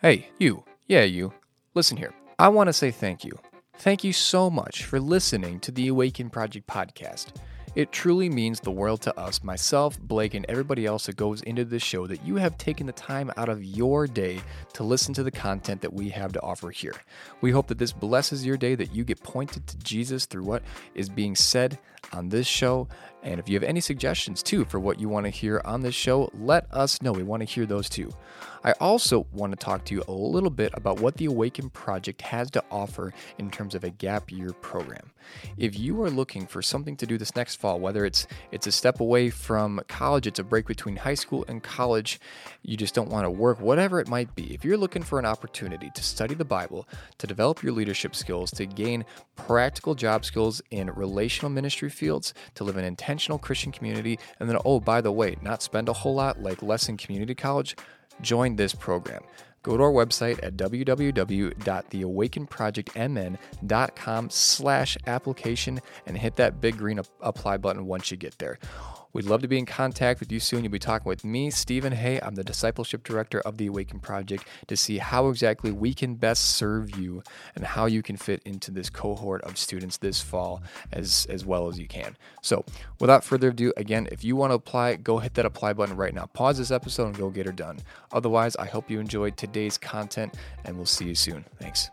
Hey, you. Yeah, you. Listen here. I want to say thank you. Thank you so much for listening to the Awaken Project podcast. It truly means the world to us, myself, Blake, and everybody else that goes into this show that you have taken the time out of your day to listen to the content that we have to offer here. We hope that this blesses your day, that you get pointed to Jesus through what is being said on this show. And if you have any suggestions too for what you want to hear on this show, let us know. We want to hear those too. I also want to talk to you a little bit about what the Awaken Project has to offer in terms of a gap year program. If you are looking for something to do this next fall, whether it's it's a step away from college, it's a break between high school and college, you just don't want to work, whatever it might be. If you're looking for an opportunity to study the Bible, to develop your leadership skills, to gain practical job skills in relational ministry fields, to live an intentional Christian community, and then oh, by the way, not spend a whole lot like less in community college, join this program. Go to our website at www.theawakenprojectmn.com slash application and hit that big green apply button once you get there. We'd love to be in contact with you soon. You'll be talking with me, Stephen Hay. I'm the discipleship director of the Awaken Project to see how exactly we can best serve you and how you can fit into this cohort of students this fall as, as well as you can. So, without further ado, again, if you want to apply, go hit that apply button right now. Pause this episode and go get her done. Otherwise, I hope you enjoyed today's content and we'll see you soon. Thanks.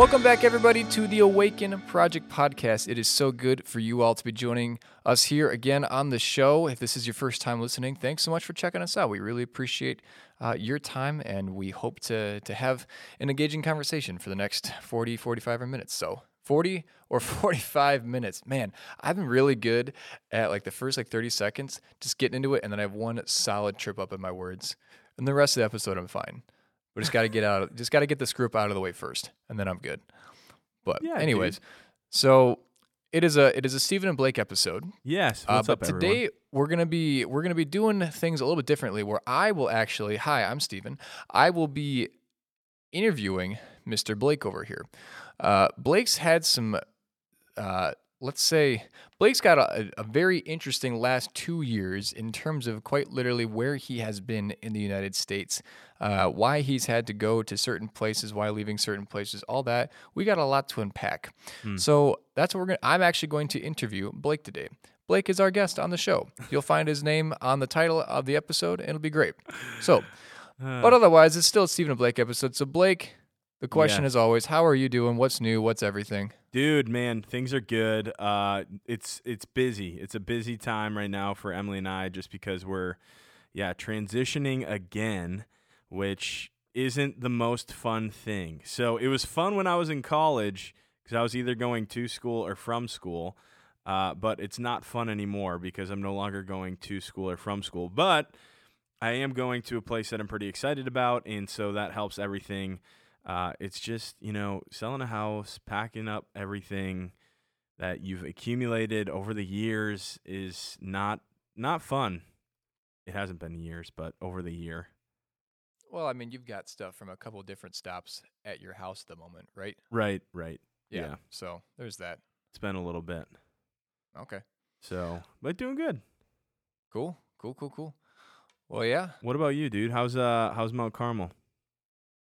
Welcome back, everybody, to the Awaken Project podcast. It is so good for you all to be joining us here again on the show. If this is your first time listening, thanks so much for checking us out. We really appreciate uh, your time, and we hope to, to have an engaging conversation for the next 40, 45 minutes. So, 40 or 45 minutes. Man, I've been really good at like the first like 30 seconds, just getting into it, and then I have one solid trip up in my words. And the rest of the episode, I'm fine. We just got to get out. Just got to get this group out of the way first, and then I'm good. But yeah, anyways, dude. so it is a it is a Stephen and Blake episode. Yes. What's Uh, but up, today everyone? we're gonna be we're gonna be doing things a little bit differently. Where I will actually, hi, I'm Stephen. I will be interviewing Mr. Blake over here. Uh, Blake's had some uh, let's say Blake's got a, a, very interesting last two years in terms of quite literally where he has been in the United States, uh, why he's had to go to certain places, why leaving certain places, all that. We got a lot to unpack. Hmm. So that's what we're going to, I'm actually going to interview Blake today. Blake is our guest on the show. You'll find his name on the title of the episode, and it'll be great. So, but otherwise, it's still a Stephen and Blake episode. So, Blake, the question yeah. is always, how are you doing? What's new? What's everything? Dude, man, things are good. Uh, it's it's busy. It's a busy time right now for Emily and I, just because we're, yeah, transitioning again, which isn't the most fun thing. So it was fun when I was in college because I was either going to school or from school, uh, but it's not fun anymore because I'm no longer going to school or from school. But I am going to a place that I'm pretty excited about, and so that helps everything. Uh, it's just, you know, selling a house, packing up everything that you've accumulated over the years is not not fun. It hasn't been years, but over the year. Well, I mean, you've got stuff from a couple different stops at your house at the moment, right? Right, right. Yeah. yeah. So there's that. It's been a little bit. Okay. So, but doing good. Cool, cool, cool, cool. Well, yeah. What about you, dude? How's uh how's Mount Carmel?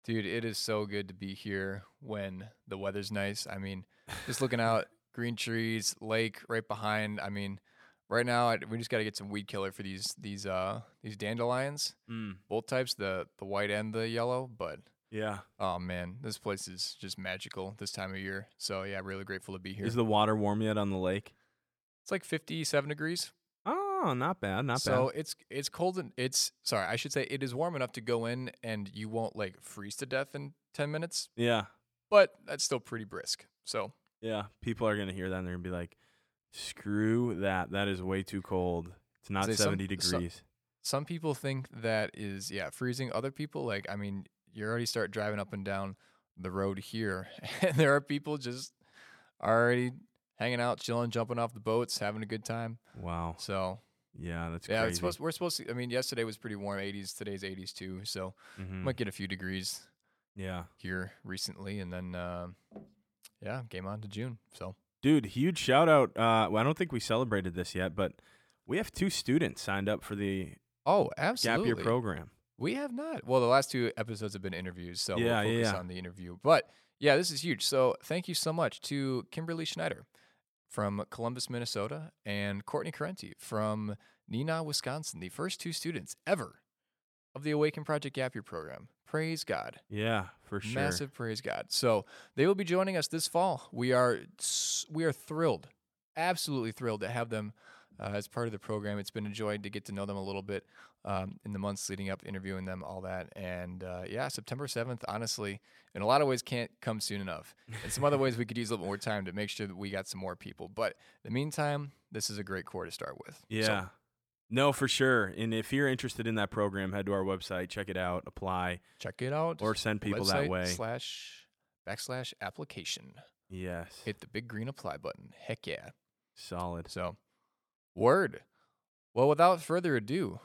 Dude, it is so good to be here when the weather's nice. I mean, just looking out, green trees, lake right behind. I mean, right now I, we just got to get some weed killer for these these uh these dandelions, mm. both types, the the white and the yellow. But yeah, oh man, this place is just magical this time of year. So yeah, really grateful to be here. Is the water warm yet on the lake? It's like fifty-seven degrees. Oh, not bad, not so bad. So it's it's cold and it's sorry, I should say it is warm enough to go in and you won't like freeze to death in ten minutes. Yeah, but that's still pretty brisk. So yeah, people are gonna hear that and they're gonna be like, "Screw that! That is way too cold. It's not seventy some, degrees." Some, some people think that is yeah freezing. Other people like I mean, you already start driving up and down the road here, and there are people just already hanging out, chilling, jumping off the boats, having a good time. Wow. So Yeah, that's Yeah, crazy. it's supposed, we're supposed to. I mean, yesterday was pretty warm, 80s. Today's 80s too. So Mhm. might get a few degrees Yeah. here recently, and then um yeah, game on to June. So Dude, huge shout out. Uh, well, I don't think we celebrated this yet, but we have two students signed up for the oh, Gap absolutely. Year program. We have not. Well, the last two episodes have been interviews, so Yeah, we'll focus yeah. on the interview. But yeah, this is huge. So thank you so much to Kimberly Schneider from Columbus, Minnesota, and Courtney Carenti from Neenah, Wisconsin, the first two students ever of the Awaken Project Gap Year program. Praise God. Yeah, for sure. Massive praise God. So they will be joining us this fall. We are we are thrilled, absolutely thrilled to have them uh, as part of the program. It's been a joy to get to know them a little bit um, in the months leading up, interviewing them, all that. And uh, yeah, September seventh, honestly, in a lot of ways, can't come soon enough. In some other ways, we could use a little more time to make sure that we got some more people. But in the meantime, this is a great core to start with. So, Yeah. No, for sure. And if you're interested in that program, head to our website, check it out, apply, check it out. or send people that way. Slash backslash application. yes. Hit the big green apply button. Heck yeah. Solid. So, word. Well, without further ado,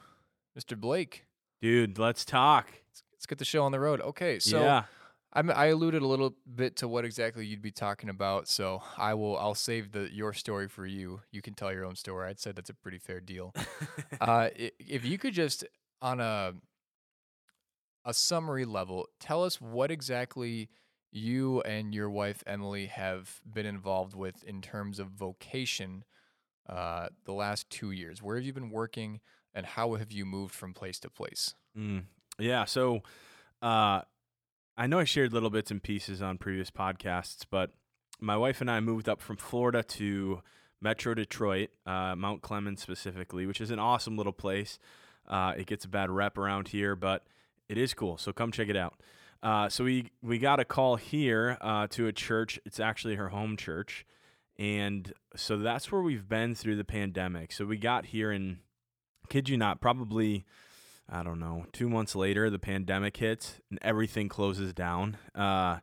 Mr. Blake, Dude, let's talk. let's, let's get the show on the road. Okay, so yeah. I'm, I alluded a little bit to what exactly you'd be talking about, so I will. I'll save the your story for you. You can tell your own story. I'd say that's a pretty fair deal. uh, if you could just on a a summary level, tell us what exactly you and your wife Emily have been involved with in terms of vocation uh, the last two years. Where have you been working, and how have you moved from place to place? Mm. Yeah. So, uh, I know I shared little bits and pieces on previous podcasts, but my wife and I moved up from Florida to Metro Detroit, uh, Mount Clemens specifically, which is an awesome little place. Uh, it gets a bad rep around here, but it is cool. So come check it out. Uh, so we we got a call here uh, to a church. It's actually her home church, and so that's where we've been through the pandemic. So we got here and kid you not, probably I don't know, two months later, the pandemic hits and everything closes down. Uh,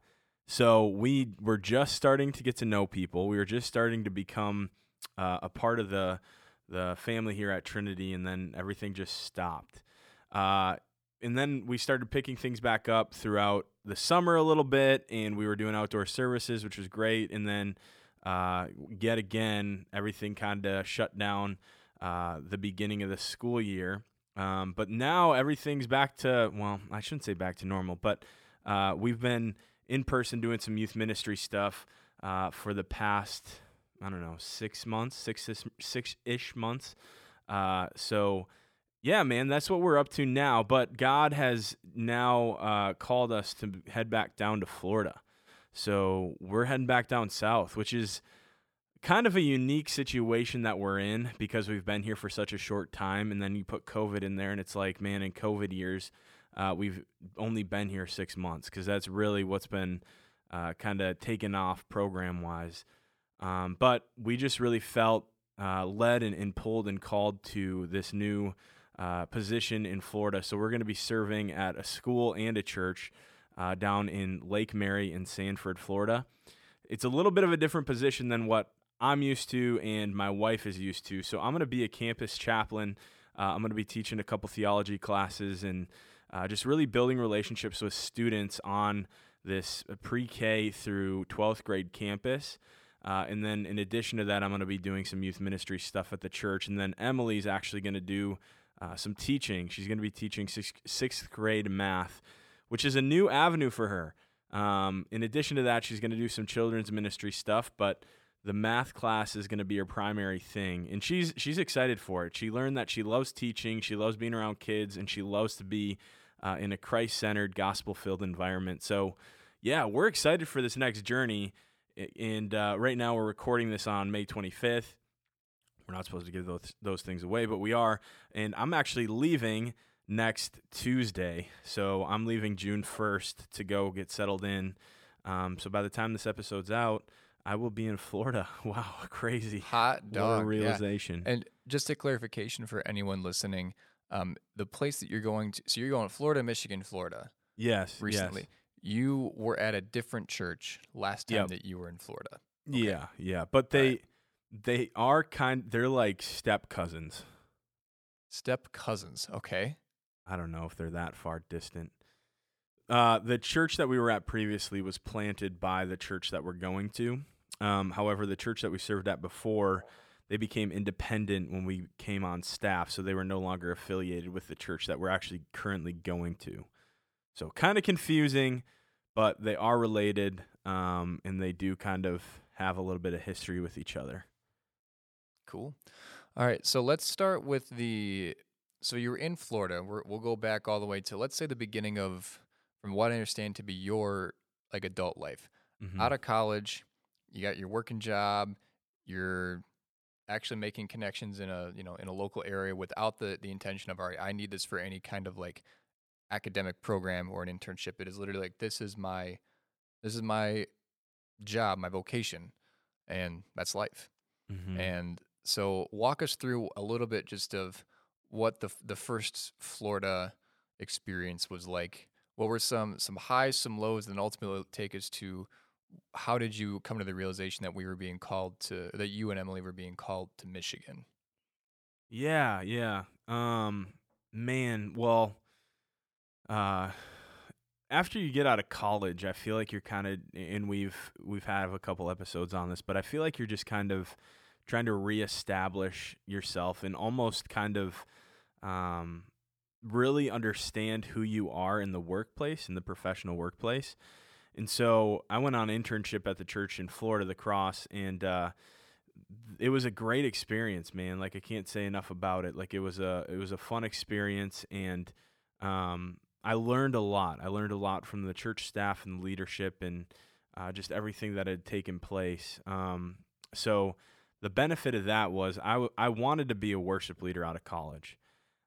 so we were just starting to get to know people. We were just starting to become uh, a part of the the family here at Trinity, and then everything just stopped. Uh, and then we started picking things back up throughout the summer a little bit, and we were doing outdoor services, which was great. And then uh, yet again, everything kind of shut down uh, the beginning of the school year. Um, but now everything's back to well, I shouldn't say back to normal, but uh, we've been in person doing some youth ministry stuff uh, for the past I don't know six months, six six ish months. Uh, so yeah, man, that's what we're up to now. But God has now uh, called us to head back down to Florida. So we're heading back down south, which is kind of a unique situation that we're in because we've been here for such a short time. And then you put COVID in there, and it's like, man, in COVID years, uh, we've only been here six months because that's really what's been uh, kind of taken off program wise. Um, but we just really felt uh, led and, and pulled and called to this new uh, position in Florida. So we're going to be serving at a school and a church uh, down in Lake Mary in Sanford, Florida. It's a little bit of a different position than what I'm used to and my wife is used to. So I'm going to be a campus chaplain. Uh, I'm going to be teaching a couple theology classes and uh, just really building relationships with students on this pre K through 12th grade campus. Uh, and then in addition to that, I'm going to be doing some youth ministry stuff at the church. And then Emily's actually going to do uh, some teaching. She's going to be teaching sixth, sixth grade math, which is a new avenue for her. Um, in addition to that, she's going to do some children's ministry stuff, but the math class is going to be her primary thing, and she's she's excited for it. She learned that she loves teaching, she loves being around kids, and she loves to be uh, in a Christ-centered, gospel-filled environment. So, yeah, we're excited for this next journey. And uh, right now, we're recording this on May 25th. We're not supposed to give those those things away, but we are. And I'm actually leaving next Tuesday, so I'm leaving June 1st to go get settled in. Um, so by the time this episode's out, I will be in Florida. Wow, crazy. Hot dog. a yeah. realization. And just a clarification for anyone listening, um, the place that you're going to, so you're going Florida, Michigan, Florida yes. recently. You were at a different church last time Yep. that you were in Florida. Yes. Yeah, yeah. But they Right. they are kind they're like step cousins. Step cousins. Okay. I don't know if they're that far distant. Uh, the church that we were at previously was planted by the church that we're going to. Um, however, the church that we served at before, they became independent when we came on staff, so they were no longer affiliated with the church that we're actually currently going to. So kind of confusing, but they are related, um, and they do kind of have a little bit of history with each other. Cool. All right. So let's start with the. So you were in Florida. We're, we'll go back all the way to let's say the beginning of, from what I understand to be your like adult life. Mhm. Out of college, you got your working job. You're actually making connections in a you know in a local area without the the intention of all right, I need this for any kind of like academic program or an internship. It is literally like this is my this is my job, my vocation, and that's life. Mhm. And so, walk us through a little bit just of what the the first Florida experience was like. What were some some highs, some lows, and ultimately take us to how did you come to the realization that we were being called to that you and Emily were being called to Michigan? Yeah, yeah. Um man, well uh after you get out of college, I feel like you're kind of and we've we've had a couple episodes on this, but I feel like you're just kind of trying to reestablish yourself and almost kind of um really understand who you are in the workplace in the professional workplace. And so I went on internship at the church in Florida, the Cross, and uh it was a great experience, man. Like I can't say enough about it. Like it was a it was a fun experience, and um, I learned a lot. I learned a lot from the church staff and leadership, and uh, just everything that had taken place. Um, so the benefit of that was I w- I wanted to be a worship leader out of college.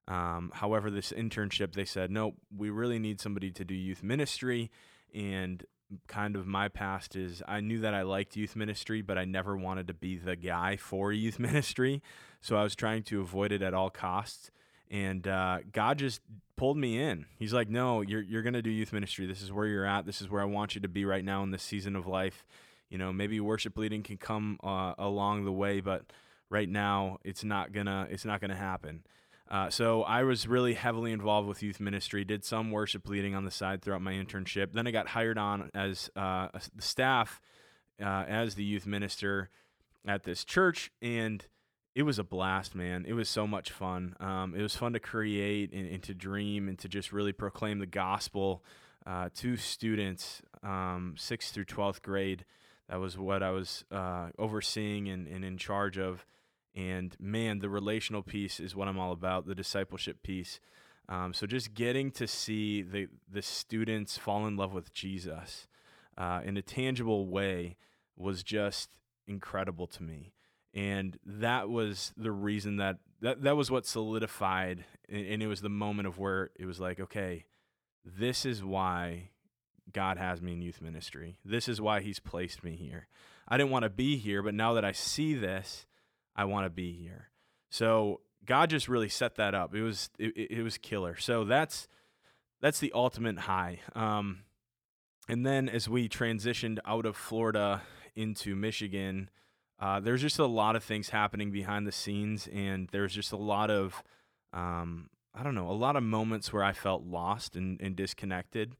Um, however, this internship, they said, no, we really need somebody to do youth ministry, and kind of my past is I knew that I liked youth ministry, but I never wanted to be the guy for youth ministry. So I was trying to avoid it at all costs. And uh, God just pulled me in. He's like, "No, you're you're gonna do youth ministry. This is where you're at. This is where I want you to be right now in this season of life. You know, maybe worship leading can come uh, along the way, but right now it's not gonna it's not gonna happen." Uh, so I was really heavily involved with youth ministry. Did some worship leading on the side throughout my internship. Then I got hired on as uh, the staff uh, as the youth minister at this church, and it was a blast, man. It was so much fun. Um, it was fun to create and, and to dream and to just really proclaim the gospel uh, to students, um, sixth through twelfth grade. That was what I was uh, overseeing and, and in charge of. And man, the relational piece is what I'm all about. The discipleship piece. Um, so just getting to see the the students fall in love with Jesus uh, in a tangible way was just incredible to me, and that was the reason that that that was what solidified, and, and it was the moment of where it was like, okay, this is why God has me in youth ministry. This is why He's placed me here. I didn't want to be here, but now that I see this, I want to be here. So God just really set that up. It was it, it was killer. So that's that's the ultimate high. Um, and then as we transitioned out of Florida into Michigan, uh, there's just a lot of things happening behind the scenes, and there's just a lot of um, I don't know, a lot of moments where I felt lost and, and disconnected.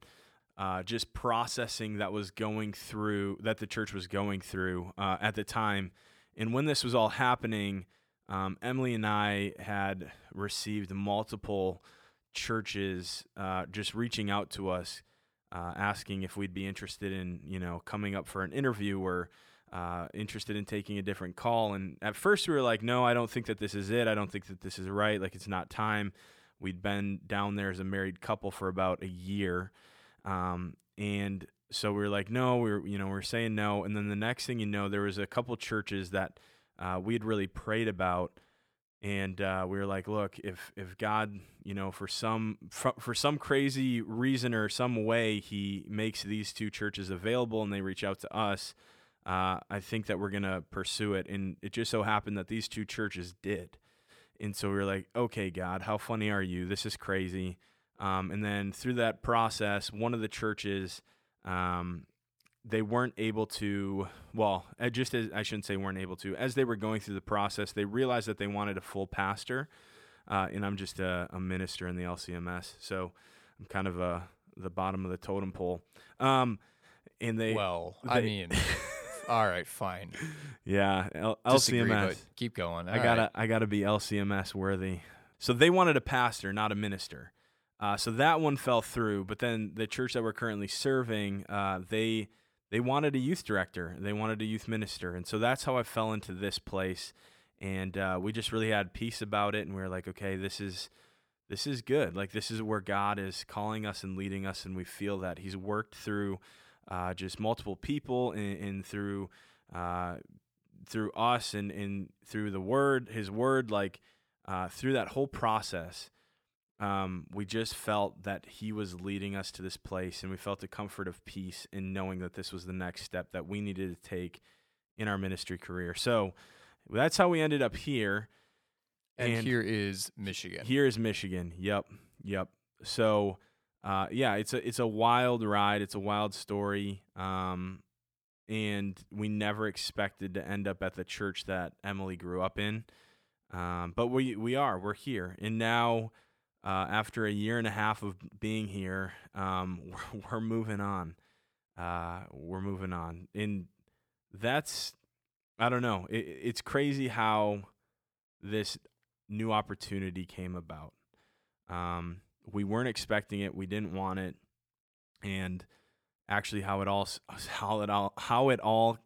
Uh, just processing that was going through that the church was going through uh, at the time, and when this was all happening, um, Emily and I had received multiple churches uh, just reaching out to us, uh, asking if we'd be interested in, you know, coming up for an interview or uh, interested in taking a different call. And at first we were like, no, I don't think that this is it. I don't think that this is right. Like it's not time. We'd been down there as a married couple for about a year. Um, and so we were like, no, we are you know, we are saying no. And then the next thing you know, there was a couple churches that uh, we had really prayed about, and uh, we were like, look, if if God, you know, for some for, for some crazy reason or some way, He makes these two churches available, and they reach out to us, uh, I think that we're gonna pursue it. And it just so happened that these two churches did, and so we were like, okay, God, how funny are you? This is crazy. Um, and then through that process, one of the churches. Um, they weren't able to well just as i shouldn't say weren't able to as they were going through the process they realized that they wanted a full pastor uh, and I'm just a, a, minister in the LCMS. So I'm kind of a the bottom of the totem pole. Um, and they well, they, I mean. all right, fine. Yeah, L- Disagree, LCMS. keep going. All I gotta, right. I gotta be LCMS worthy. So they wanted a pastor, not a minister. Uh, so that one fell through. But then the church that we're currently serving, uh, they they wanted a youth director, they wanted a youth minister, and so that's how I fell into this place. And uh, we just really had peace about it, and we were like, okay, this is this is good. Like this is where God is calling us and leading us, and we feel that He's worked through uh, just multiple people and, and through uh, through us and, and through the Word, His Word, like uh, through that whole process um, we just felt that he was leading us to this place, and we felt the comfort of peace in knowing that this was the next step that we needed to take in our ministry career. So that's how we ended up here. And, and here is Michigan. Here is Michigan. Yep, yep. So, uh, yeah, it's a it's a wild ride. It's a wild story. Um, and we never expected to end up at the church that Emily grew up in. Um, but we we are. We're here, and now uh, after a year and a half of being here, um, we're, we're, moving on. Uh, we're moving on, and that's I don't know. It, it's crazy how this new opportunity came about. Um, we weren't expecting it. We didn't want it, and actually, how it all how it all how it all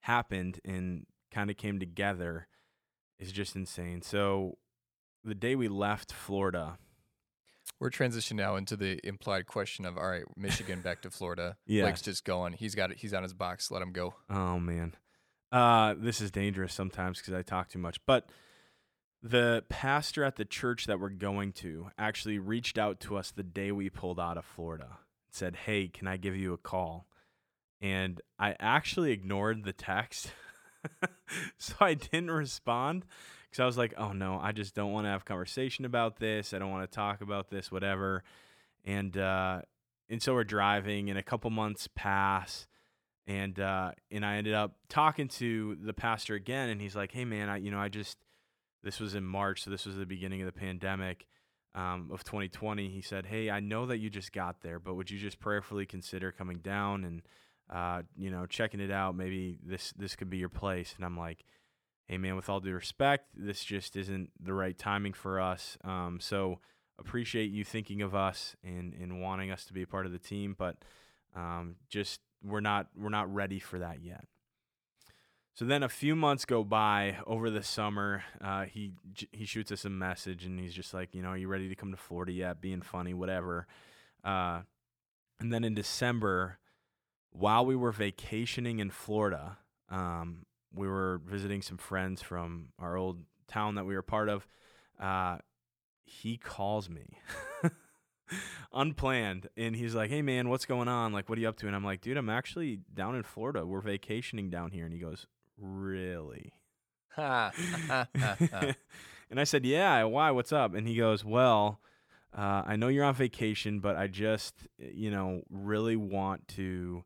happened and kind of came together is just insane. So the day we left Florida, we're transitioning now into the implied question of all right, Michigan back to Florida. yeah. Blake's just going. He's got it. He's on his box. Let him go. Oh man, uh, this is dangerous sometimes because I talk too much. But the pastor at the church that we're going to actually reached out to us the day we pulled out of Florida. Said, "Hey, can I give you a call?" And I actually ignored the text, so I didn't respond because I was like, oh no, I just don't want to have conversation about this. I don't want to talk about this, whatever. And uh, and so we're driving, and a couple months pass, and uh, and I ended up talking to the pastor again, and he's like, hey man, I you know I just this was in March, so this was the beginning of the pandemic. Um, of 2020, he said, "Hey, I know that you just got there, but would you just prayerfully consider coming down and, uh, you know, checking it out? Maybe this this could be your place." And I'm like, hey man, with all due respect, this just isn't the right timing for us. Um, so appreciate you thinking of us and and wanting us to be a part of the team, but um, just we're not we're not ready for that yet. So then a few months go by over the summer. Uh, he he shoots us a message and he's just like, you know, are you ready to come to Florida yet? Being funny, whatever. Uh, and then in December, while we were vacationing in Florida, um, we were visiting some friends from our old town that we were part of. Uh, he calls me unplanned and he's like, Hey man, what's going on? Like, what are you up to? And I'm like, dude, I'm actually down in Florida. We're vacationing down here. And he goes, Really? and I said, Yeah, why? What's up? And he goes, Well, uh, I know you're on vacation, but I just, you know, really want to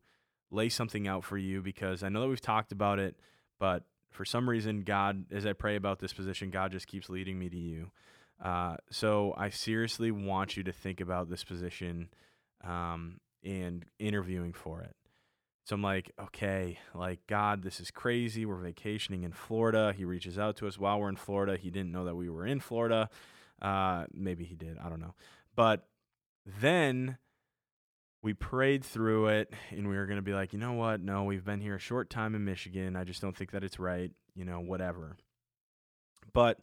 lay something out for you because I know that we've talked about it but for some reason, God, as I pray about this position, God just keeps leading me to you. Uh, so I seriously want you to think about this position um, and interviewing for it. So I'm like, okay, like, God, this is crazy. We're vacationing in Florida. He reaches out to us while we're in Florida. He didn't know that we were in Florida. Uh, maybe he did. I don't know. But then we prayed through it and we were going to be like, you know what? No, we've been here a short time in Michigan. I just don't think that it's right, you know, whatever. But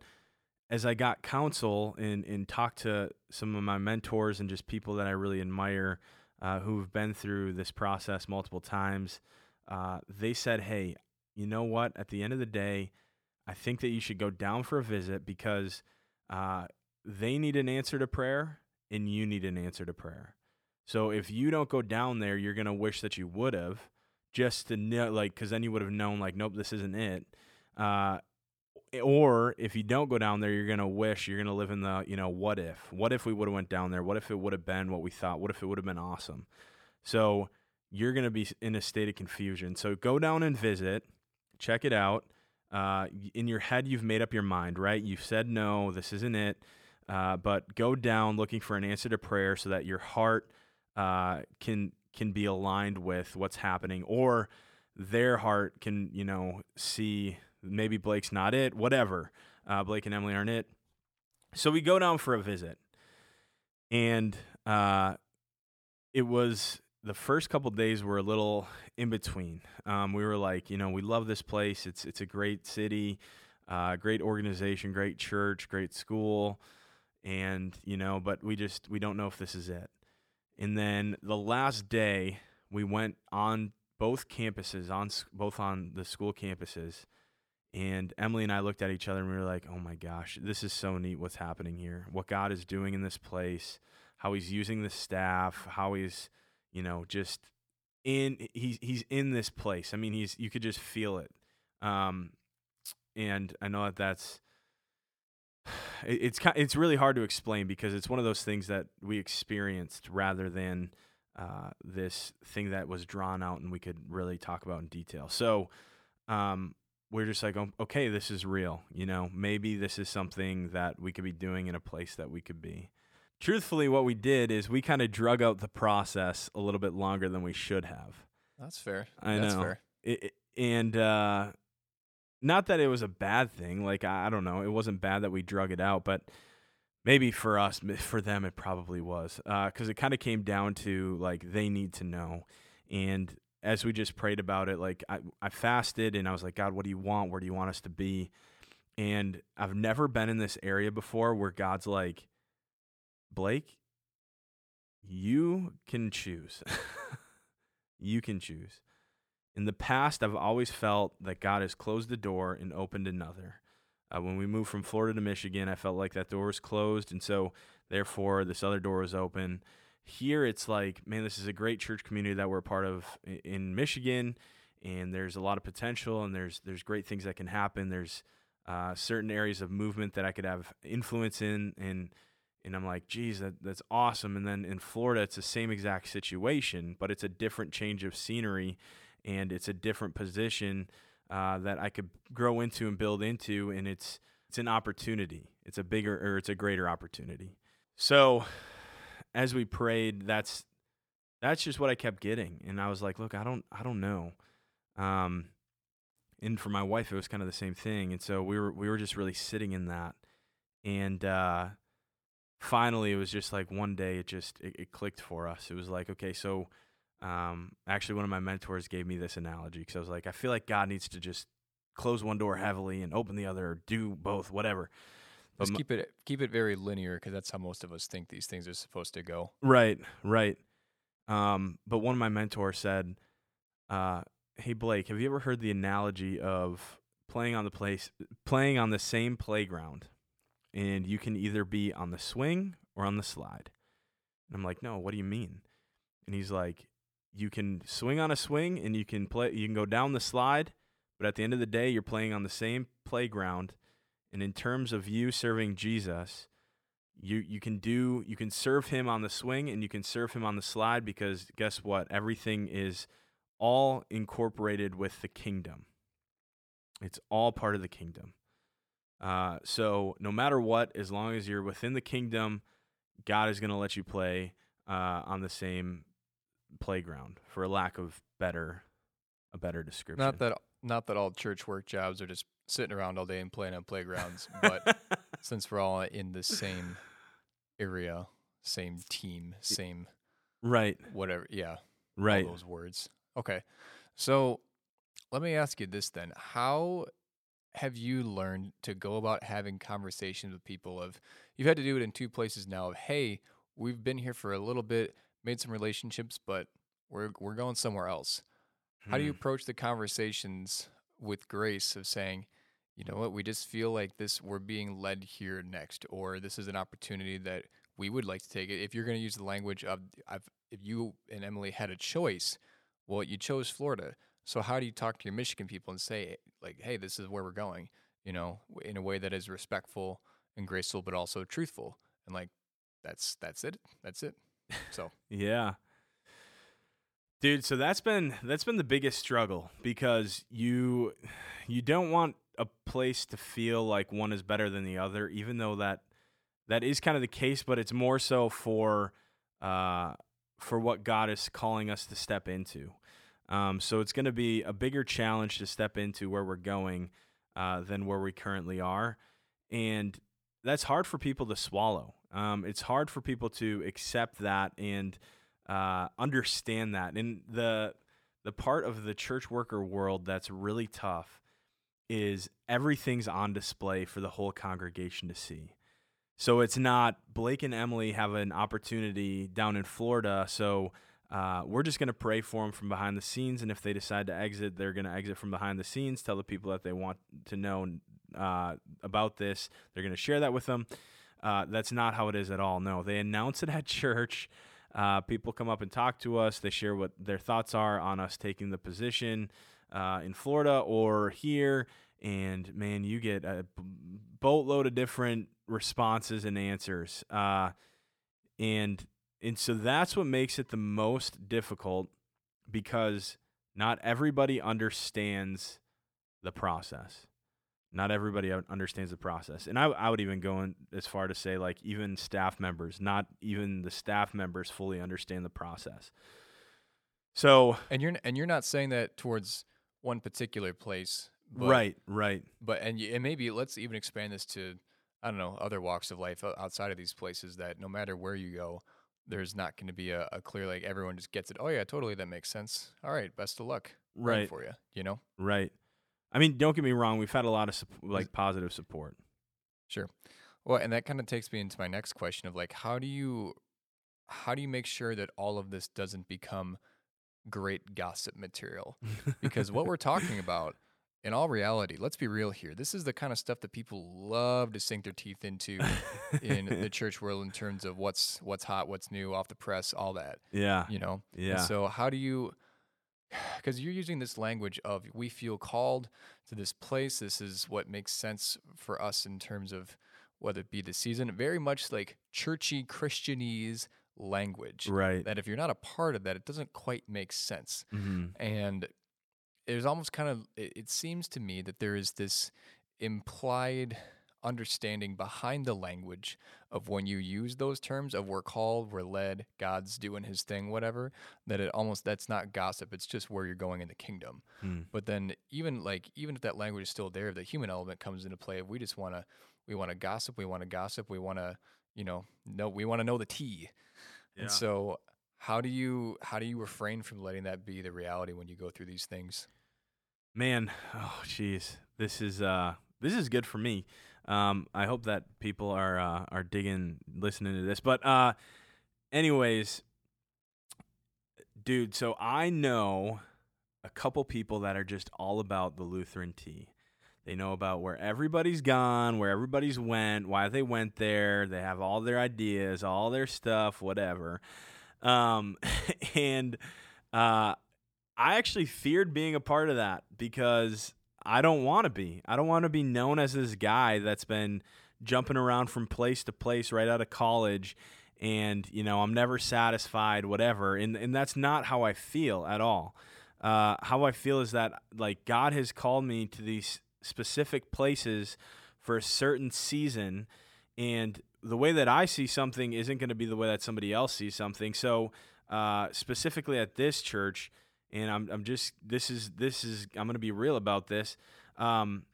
as I got counsel and, and talked to some of my mentors and just people that I really admire uh, who've been through this process multiple times, uh, they said, hey, you know what? At the end of the day, I think that you should go down for a visit because uh, they need an answer to prayer and you need an answer to prayer. So if you don't go down there, you're gonna wish that you would have, just to know, like, because then you would have known, like, nope, this isn't it. Uh, or if you don't go down there, you're gonna wish you're gonna live in the, you know, what if? What if we would have went down there? What if it would have been what we thought? What if it would have been awesome? So you're gonna be in a state of confusion. So go down and visit, check it out. Uh, in your head, you've made up your mind, right? You've said no, this isn't it. uh, but go down looking for an answer to prayer so that your heart uh, can can be aligned with what's happening, or their heart can you know see maybe Blake's not it, whatever. Uh, Blake and Emily aren't it. So we go down for a visit, and uh, it was the first couple days were a little in between. Um, we were like, you know, we love this place. It's it's a great city, uh, great organization, great church, great school, and you know, but we just we don't know if this is it. And then the last day, we went on both campuses, on both on the school campuses, and Emily and I looked at each other and we were like, "Oh my gosh, this is so neat! What's happening here? What God is doing in this place? How He's using the staff? How He's you know, just in he's he's in this place. I mean, he's you could just feel it. Um, and I know that that's it, it's it's really hard to explain because it's one of those things that we experienced rather than uh, this thing that was drawn out and we could really talk about in detail. So um, we're just like, oh, okay, this is real. You know, maybe this is something that we could be doing in a place that we could be truthfully, what we did is we kind of drug out the process a little bit longer than we should have. That's fair. I That's know. fair. It, it- and uh, not that it was a bad thing. Like I, I don't know, it wasn't bad that we drug it out, but maybe for us, for them, it probably was uh, because it kind of came down to like they need to know. And as we just prayed about it, like I, I fasted and I was like, God, what do you want? Where do you want us to be? And I've never been in this area before where God's like, Blake, you can choose. you can choose. In the past, I've always felt that God has closed the door and opened another. Uh, when we moved from Florida to Michigan, I felt like that door was closed, and so therefore this other door was open. Here, it's like, man, this is a great church community that we're a part of in Michigan, and there's a lot of potential, and there's there's great things that can happen. There's uh, certain areas of movement that I could have influence in, and and I'm like, geez, that, that's awesome. And then in Florida, it's the same exact situation, but it's a different change of scenery and it's a different position uh, that I could grow into and build into. And it's, it's an opportunity. It's a bigger or it's a greater opportunity. So as we prayed, that's, that's just what I kept getting. And I was like, look, I don't, I don't know. Um, and for my wife, it was kind of the same thing. And so we were, we were just really sitting in that. And, uh, finally it was just like one day it just it, it clicked for us it was like okay so um, actually one of my mentors gave me this analogy because i was like i feel like god needs to just close one door heavily and open the other or do both whatever. But Just keep it keep it very linear because that's how most of us think these things are supposed to go. right right. Um, but one of my mentors said uh, hey blake have you ever heard the analogy of playing on the place playing on the same playground and you can either be on the swing or on the slide? And i'm like no what do you mean? And he's like you can swing on a swing and you can play you can go down the slide but at the end of the day you're playing on the same playground. And in terms of you serving jesus you you can do you can serve him on the swing and you can serve him on the slide because guess what? Everything is all incorporated with the kingdom. It's all part of the kingdom. Uh, so no matter what as long as you're within the kingdom god is going to let you play uh, on the same playground for a lack of better a better description Not that not that all church work jobs are just sitting around all day and playing on playgrounds, but since we're all in the same area, same team, same right whatever, yeah, right all those words. Okay. So let me ask you this then. How have you learned to go about having conversations with people of you've had to do it in two places now of hey, we've been here for a little bit, made some relationships, but we're we're going somewhere else. How do you Hmm. approach the conversations with grace of saying, you know what, we just feel like this we're being led here next or this is an opportunity that we would like to take it. If you're going to use the language of I've if you and Emily had a choice, well, you chose Florida. So how do you talk to your Michigan people and say like, "Hey, this is where we're going," you know, in a way that is respectful and graceful but also truthful. And like that's that's it. That's it. So, Yeah. Dude, so that's been that's been the biggest struggle because you you don't want a place to feel like one is better than the other even though that that is kind of the case, but it's more so for uh, for what God is calling us to step into. Um, so it's going to be a bigger challenge to step into where we're going uh, than where we currently are, and that's hard for people to swallow. Um, it's hard for people to accept that and uh, understand that. And the the part of the church worker world that's really tough is everything's on display for the whole congregation to see. So it's not Blake and Emily have an opportunity down in Florida. So uh, we're just going to pray for them from behind the scenes. And if they decide to exit, they're going to exit from behind the scenes, tell the people that they want to know uh, about this. They're going to share that with them. Uh, that's not how it is at all. No, they announce it at church. Uh, people come up and talk to us. They share what their thoughts are on us taking the position uh, in Florida or here. And man, you get a boatload of different responses and answers. Uh, and and so that's what makes it the most difficult because not everybody understands the process. Not everybody understands the process. And I, I would even go in as far to say, like, even staff members, not even the staff members fully understand the process. So, and you're and you're not saying that towards one particular place, but, right? Right. But and, and maybe let's even expand this to I don't know, other walks of life outside of these places that no matter where you go, there's not going to be a, a, clear, like, everyone just gets it. Oh, yeah, totally. That makes sense. All right. Best of luck. Right. For you, you know? Right. I mean, don't get me wrong. We've had a lot of, like, positive support. Sure. Well, and that kind of takes me into my next question of, like, how do you, how do you make sure that all of this doesn't become great gossip material? Because what we're talking about in all reality, let's be real here. This is the kind of stuff that people love to sink their teeth into in the church world in terms of what's what's hot, what's new, off the press, all that. Yeah. You know? Yeah. And so how do you because you're using this language of we feel called to this place. This is what makes sense for us in terms of whether it be the season, very much like churchy Christianese language. Right. That if you're not a part of that, it doesn't quite make sense. Mm-hmm. And there's almost kind of it, it seems to me that there is this implied understanding behind the language of when you use those terms of we're called, we're led, God's doing his thing, whatever, that it almost that's not gossip, it's just where you're going in the kingdom. Mm. But then even like even if that language is still there, the human element comes into play. We just wanna we wanna gossip, we wanna gossip, we wanna, you know, know we wanna know the tea. Yeah. And so how do you how do you refrain from letting that be the reality when you go through these things? Man, oh jeez, this is uh this is good for me. Um, I hope that people are uh, are digging listening to this. But uh, anyways, dude, so I know a couple people that are just all about the Lutheran tea. They know about where everybody's gone, where everybody's went, why they went there. They have all their ideas, all their stuff, whatever. Um, and uh, I actually feared being a part of that because I don't want to be. I don't want to be known as this guy that's been jumping around from place to place right out of college and, you know, I'm never satisfied, whatever. And, and that's not how I feel at all. Uh, how I feel is that, like, God has called me to these specific places for a certain season. And the way that I see something isn't going to be the way that somebody else sees something. So, uh, specifically at this church, and I'm I'm just this is this is I'm gonna be real about this. Um,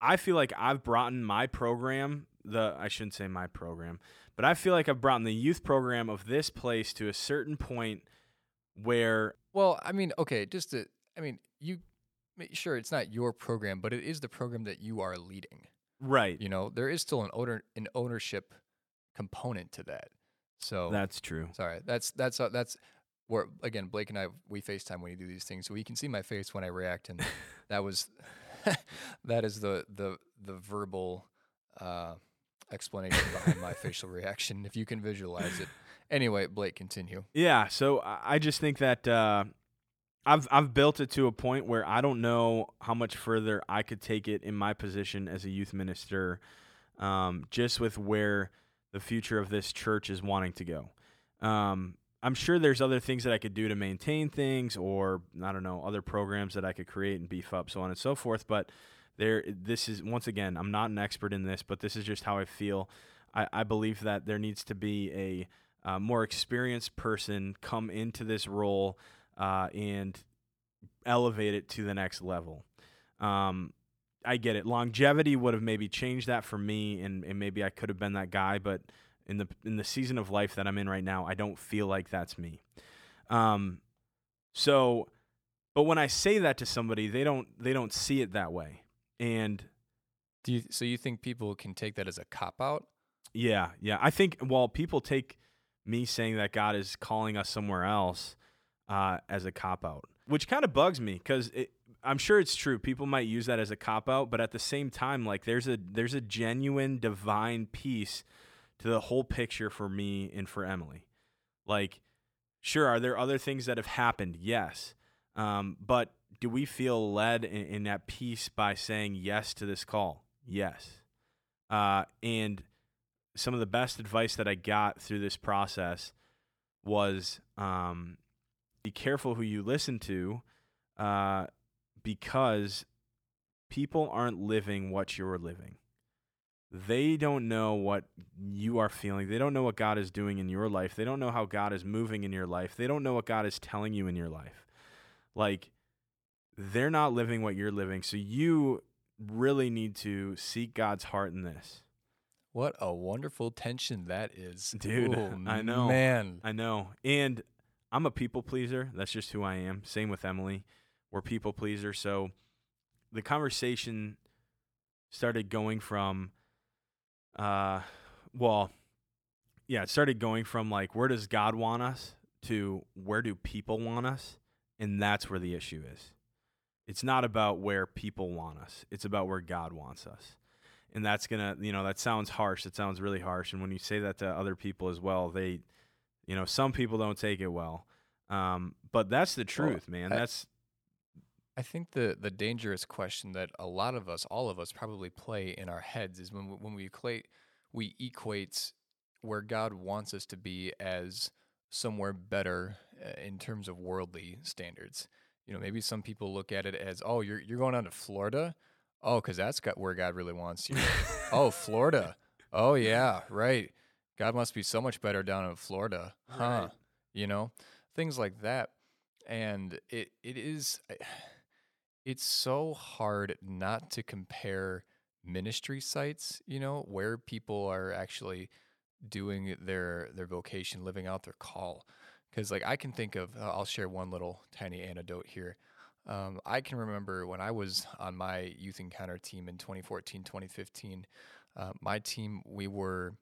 I feel like I've brought in my program the I shouldn't say my program, but I feel like I've brought in the youth program of this place to a certain point where well, I mean, okay, just to I mean, you sure it's not your program, but it is the program that you are leading. Right. You know, there is still an owner an ownership component to that. So That's true. Sorry. That's that's uh, that's where again Blake and I we FaceTime when you do these things, so you can see my face when I react, and that was that is the the the verbal uh, explanation behind my facial reaction. If you can visualize it, anyway, Blake, continue. Yeah, so I just think that uh, I've I've built it to a point where I don't know how much further I could take it in my position as a youth minister, um, just with where the future of this church is wanting to go. Um, I'm sure there's other things that I could do to maintain things, or I don't know, other programs that I could create and beef up, so on and so forth. But there, this is once again, I'm not an expert in this, but this is just how I feel. I, I believe that there needs to be a uh, more experienced person come into this role uh, and elevate it to the next level. Um, I get it. Longevity would have maybe changed that for me, and, and maybe I could have been that guy. But in the in the season of life that I'm in right now, I don't feel like that's me. Um, so, but when I say that to somebody, they don't they don't see it that way. And do you so you think people can take that as a cop out? Yeah, yeah. I think while people take me saying that God is calling us somewhere else uh, as a cop out, which kind of bugs me because I'm sure it's true. People might use that as a cop out, but at the same time, like there's a there's a genuine divine piece to the whole picture for me and for Emily. Like, sure, are there other things that have happened? Yes, um, but do we feel led in, in, that piece by saying yes to this call? Yes, uh, and some of the best advice that I got through this process was um, be careful who you listen to. Uh, because people aren't living what you're living. They don't know what you are feeling. They don't know what God is doing in your life. They don't know how God is moving in your life. They don't know what God is telling you in your life. Like, they're not living what you're living. So you really need to seek God's heart in this. What a wonderful tension that is. Dude, Ooh, I know. Man. I know. And I'm a people pleaser. That's just who I am. Same with Emily we're people pleasers. So the conversation started going from, uh, well, yeah, it started going from like, where does God want us to where do people want us? And that's where the issue is. It's not about where people want us, it's about where God wants us. And that's to, you know, that sounds harsh. It sounds really harsh. And when you say that to other people as well, they, you know, some people don't take it well. Um, but that's the truth, well, man. I, that's I think the the dangerous question that a lot of us, all of us, probably play in our heads is when we, when we equate we equate where God wants us to be as somewhere better uh, in terms of worldly standards. You know, maybe some people look at it as, oh, you're you're going on to Florida, oh, because that's got where God really wants you. oh, Florida. Oh yeah, right. God must be so much better down in Florida, huh? Right. You know, things like that, and it it is it's so hard not to compare ministry sites, you know, where people are actually doing their their vocation, living out their call. Because like I can think of, uh, I'll share one little tiny anecdote here. Um, I can remember when I was on my youth encounter team in 2014, 2015. Uh, my team, we were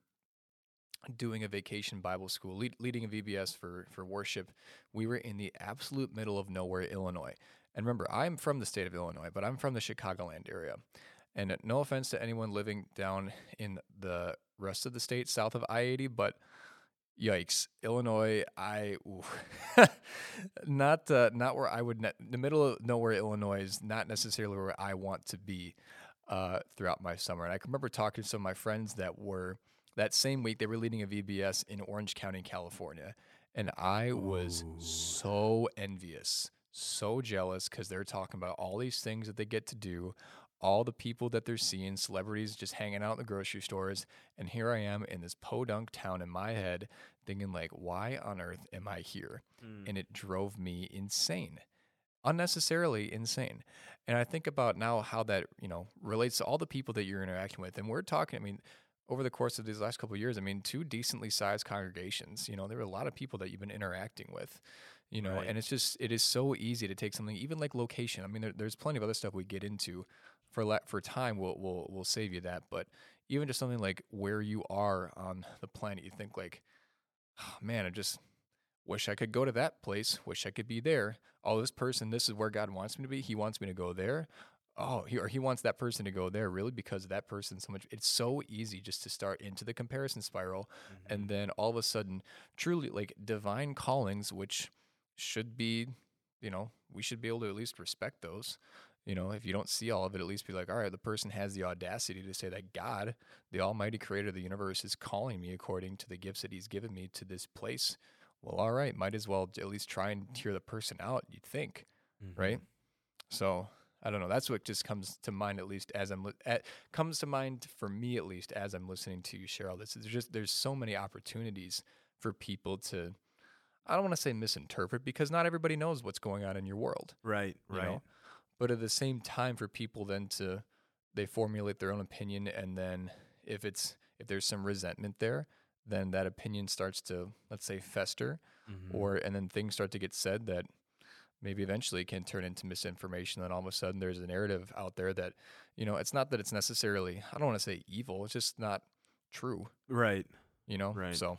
doing a vacation Bible school, lead, leading a VBS for for worship. We were in the absolute middle of nowhere, Illinois. And remember, I'm from the state of Illinois, but I'm from the Chicagoland area. And no offense to anyone living down in the rest of the state south of I 80, but yikes, Illinois, I not uh, not where I would ne- the middle of nowhere Illinois is not necessarily where I want to be uh, throughout my summer. And I can remember talking to some of my friends that were that same week they were leading a VBS in Orange County, California, and I was Ooh. so envious so jealous because they're talking about all these things that they get to do, all the people that they're seeing, celebrities just hanging out in the grocery stores. And here I am in this podunk town in my head thinking, like, why on earth am I here? Mm. And it drove me insane, unnecessarily insane. And I think about now how that, you know, relates to all the people that you're interacting with. And we're talking, I mean, over the course of these last couple years, I mean, two decently sized congregations, you know, there were a lot of people that you've been interacting with you know right. and it's just it is so easy to take something even like location. I mean there, there's plenty of other stuff we get into for la- for time we'll, we'll we'll save you that but even just something like where you are on the planet you think like oh, man i just wish i could go to that place wish i could be there. Oh this person this is where god wants me to be. He wants me to go there. Oh he, or he wants that person to go there really because that person so much. It's so easy just to start into the comparison spiral mm-hmm. and then all of a sudden truly like divine callings which should be, you know, we should be able to at least respect those. You know, if you don't see all of it, at least be like, all right, the person has the audacity to say that God, the Almighty Creator of the universe, is calling me according to the gifts that He's given me to this place. Well, all right, might as well at least try and hear the person out, you'd think, mm-hmm. right? So I don't know. That's what just comes to mind, at least as I'm li- at, comes to mind for me, at least as I'm listening to you share all this. There's just there's so many opportunities for people to. I don't want to say misinterpret because not everybody knows what's going on in your world. Right, you right. know? But at the same time, for people then to they formulate their own opinion, and then if it's if there's some resentment there, then that opinion starts to let's say fester, Mhm. or and then things start to get said that maybe eventually can turn into misinformation. Then all of a sudden there's a narrative out there that you know it's not that it's necessarily I don't want to say evil. It's just not true. right. You know. Right. So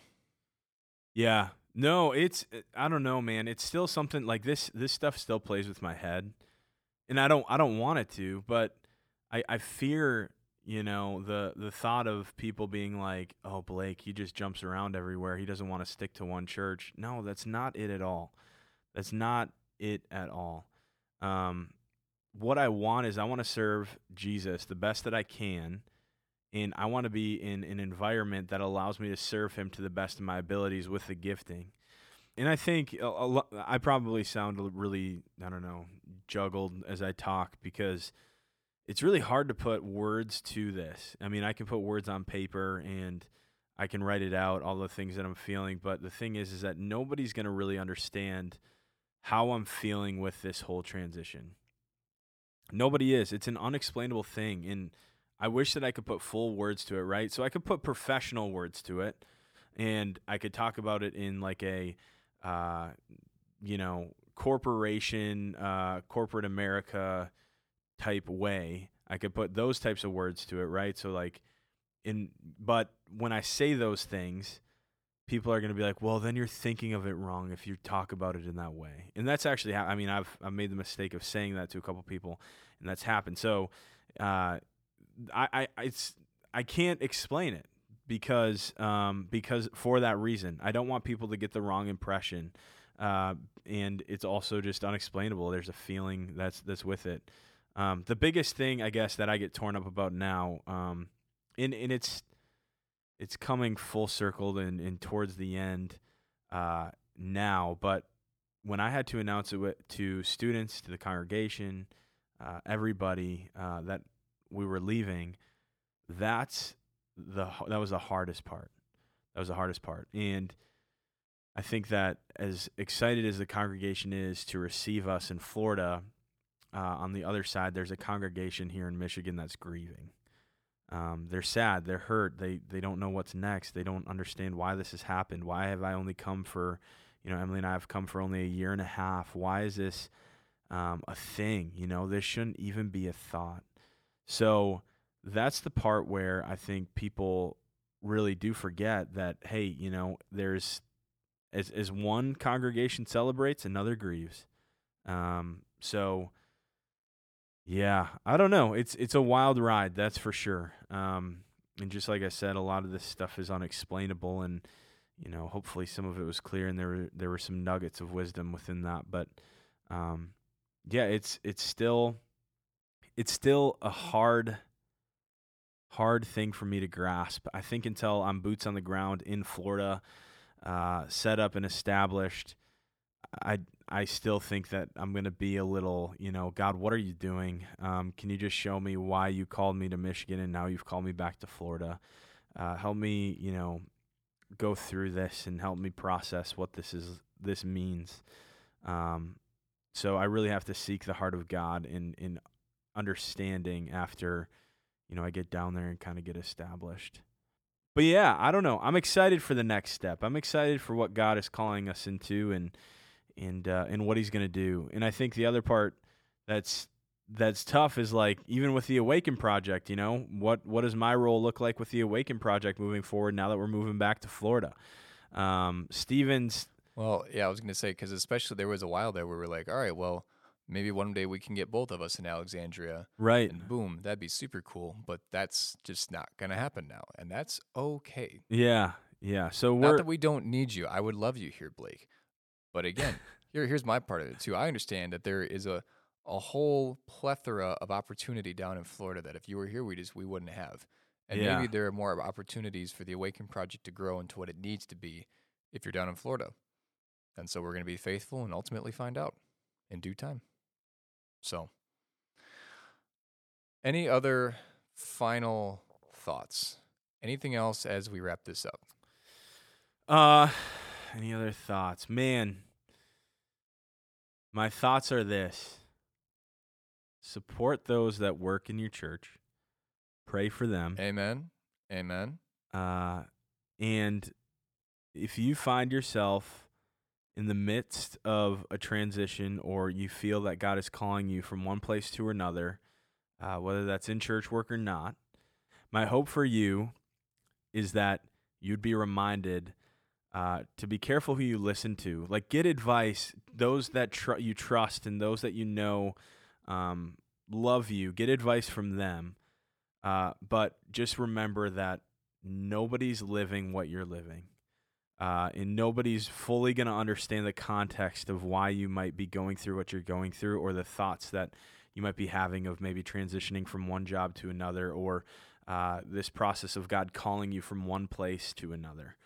Yeah. No, it's uh, I don't know, man. It's still something like this this stuff still plays with my head. And I don't I don't want it to, but I I fear, you know, the the thought of people being like, "Oh, Blake, he just jumps around everywhere. He doesn't want to stick to one church." No, that's not it at all. That's not it at all. Um what I want is I want to serve Jesus the best that I can and I want to be in an environment that allows me to serve him to the best of my abilities with the gifting. And I think a, a lo- I probably sound really I don't know juggled as I talk because it's really hard to put words to this. I mean, I can put words on paper and I can write it out all the things that I'm feeling, but the thing is is that nobody's going to really understand how I'm feeling with this whole transition. Nobody is. It's an unexplainable thing and I wish that I could put full words to it, right? So I could put professional words to it, and I could talk about it in like a, uh, you know, corporation, uh, corporate America type way. I could put those types of words to it, right? So like, in but when I say those things, people are going to be like, "Well, then you're thinking of it wrong if you talk about it in that way." And that's actually I mean, I've I've made the mistake of saying that to a couple people, and that's happened. So. Uh, I, I it's I can't explain it because um because for that reason. I don't want people to get the wrong impression uh and it's also just unexplainable. There's a feeling that's that's with it. Um the biggest thing I guess that I get torn up about now um and and it's it's coming full circle and, and towards the end uh now but when I had to announce it to students to the congregation uh, everybody uh, that we were leaving, that's the that was the hardest part. That was the hardest part, and I think that as excited as the congregation is to receive us in Florida, uh, on the other side, there's a congregation here in Michigan that's grieving. Um, they're sad. They're hurt. They they don't know what's next. They don't understand why this has happened. Why have I only come for, you know, Emily and I have come for only a year and a half. Why is this um, a thing? You know, this shouldn't even be a thought. So that's the part where I think people really do forget that hey, you know, there's as as one congregation celebrates, another grieves. Um, so yeah, I don't know. It's it's a wild ride, that's for sure. Um, and just like I said, a lot of this stuff is unexplainable, and you know, hopefully some of it was clear, and there were there were some nuggets of wisdom within that. But um, yeah, it's it's still it's still a hard hard thing for me to grasp. I think until I'm boots on the ground in Florida, uh, set up and established, I I still think that I'm gonna be a little, you know, God, what are you doing? Um, can you just show me why you called me to Michigan and now you've called me back to Florida? Uh, help me, you know, go through this and help me process what this is this means. Um, so I really have to seek the heart of God in in understanding after, you know, I get down there and kind of get established. But yeah, I don't know. I'm excited for the next step. I'm excited for what God is calling us into and and uh, and what He's gonna do. And I think the other part that's that's tough is like even with the Awaken project, you know, what what does my role look like with the Awaken project moving forward now that we're moving back to Florida? Um, Stevens, Well, yeah, I was going to say because especially there was a while there where we are like, all right, well, maybe one day we can get both of us in Alexandria, right? and boom, that'd be super cool. But that's just not going to happen now, and that's okay. Yeah, yeah. So Not we're that we don't need you. I would love you here, Blake. But again, here here's my part of it too. I understand that there is a a whole plethora of opportunity down in Florida that if you were here, we just we wouldn't have. And Yeah. maybe there are more opportunities for the Awaken Project to grow into what it needs to be if you're down in Florida. And so we're going to be faithful and ultimately find out in due time. So, Any other final thoughts? Anything else as we wrap this up? Uh, any other thoughts? Man, my thoughts are this support those that work in your church, pray for them. Amen. Amen. Uh, and if you find yourself in the midst of a transition or you feel that God is calling you from one place to another, uh, whether that's in church work or not, my hope for you is that you'd be reminded uh, to be careful who you listen to. Like, get advice. Those that tr- you trust and those that you know um, love you, get advice from them. Uh, but just remember that nobody's living what you're living. Uh, and nobody's fully going to understand the context of why you might be going through what you're going through or the thoughts that you might be having of maybe transitioning from one job to another or uh, this process of God calling you from one place to another.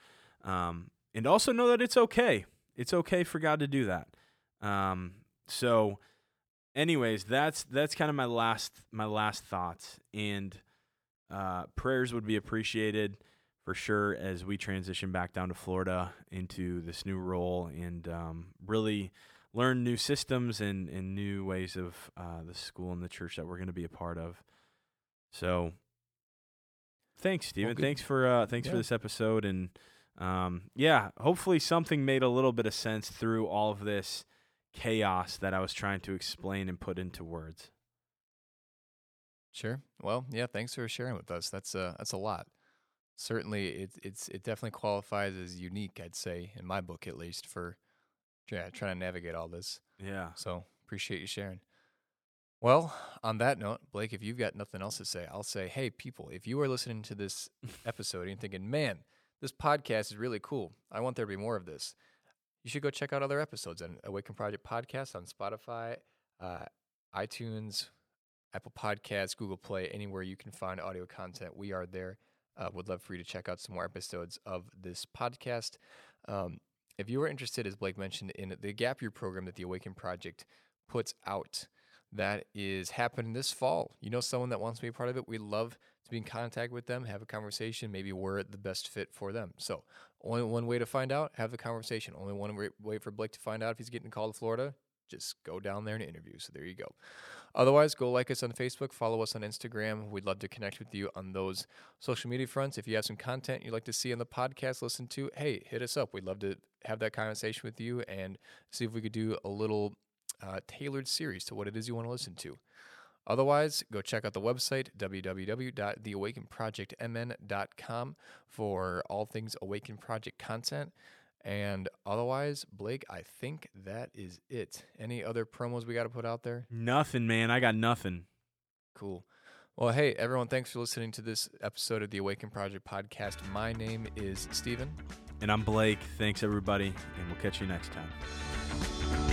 Um, and also know that it's okay. It's okay for God to do that. Um, so, anyways, that's that's kind of my last my last thoughts, and uh, prayers would be appreciated for sure as we transition back down to Florida into this new role and um, really learn new systems and, and new ways of uh, the school and the church that we're going to be a part of. So, thanks, Stephen. thanks for uh, thanks for this episode, and um, yeah, hopefully something made a little bit of sense through all of this chaos that I was trying to explain and put into words. Sure. Well, yeah. Thanks for sharing with us. That's uh, that's a lot. Certainly, it it's it definitely qualifies as unique. I'd say in my book, at least, for yeah, trying to navigate all this. Yeah. So appreciate you sharing. Well, on that note, Blake, if you've got nothing else to say, I'll say, hey, people, if you are listening to this episode and thinking, man, this podcast is really cool, I want there to be more of this, you should go check out other episodes on Awaken Project Podcast on Spotify, uh, iTunes, Apple Podcasts, Google Play, anywhere you can find audio content. We are there. Uh, would love for you to check out some more episodes of this podcast. Um, if you are interested, as Blake mentioned, in the Gap Year program that the Awaken Project puts out, that is happening this fall. You know someone that wants to be a part of it. We'd love to be in contact with them, have a conversation. Maybe we're the best fit for them. So, only one way to find out, have the conversation. Only one way, way for Blake to find out if he's getting called to Florida, just go down there and interview. So, there you go. Otherwise, go like us on Facebook, follow us on Instagram. We'd love to connect with you on those social media fronts. If you have some content you'd like to see on the podcast, listen to, hey, hit us up. We'd love to have that conversation with you and see if we could do a little uh, tailored series to what it is you want to listen to. Otherwise, go check out the website, www.theawakenprojectmn.com, for all things Awaken Project content. And otherwise, Blake, I think that is it. Any other promos we got to put out there? Nothing, man. I got nothing. Cool. Well, hey, everyone, thanks for listening to this episode of the Awaken Project podcast. My name is Steven. And I'm Blake. Thanks, everybody. And we'll catch you next time.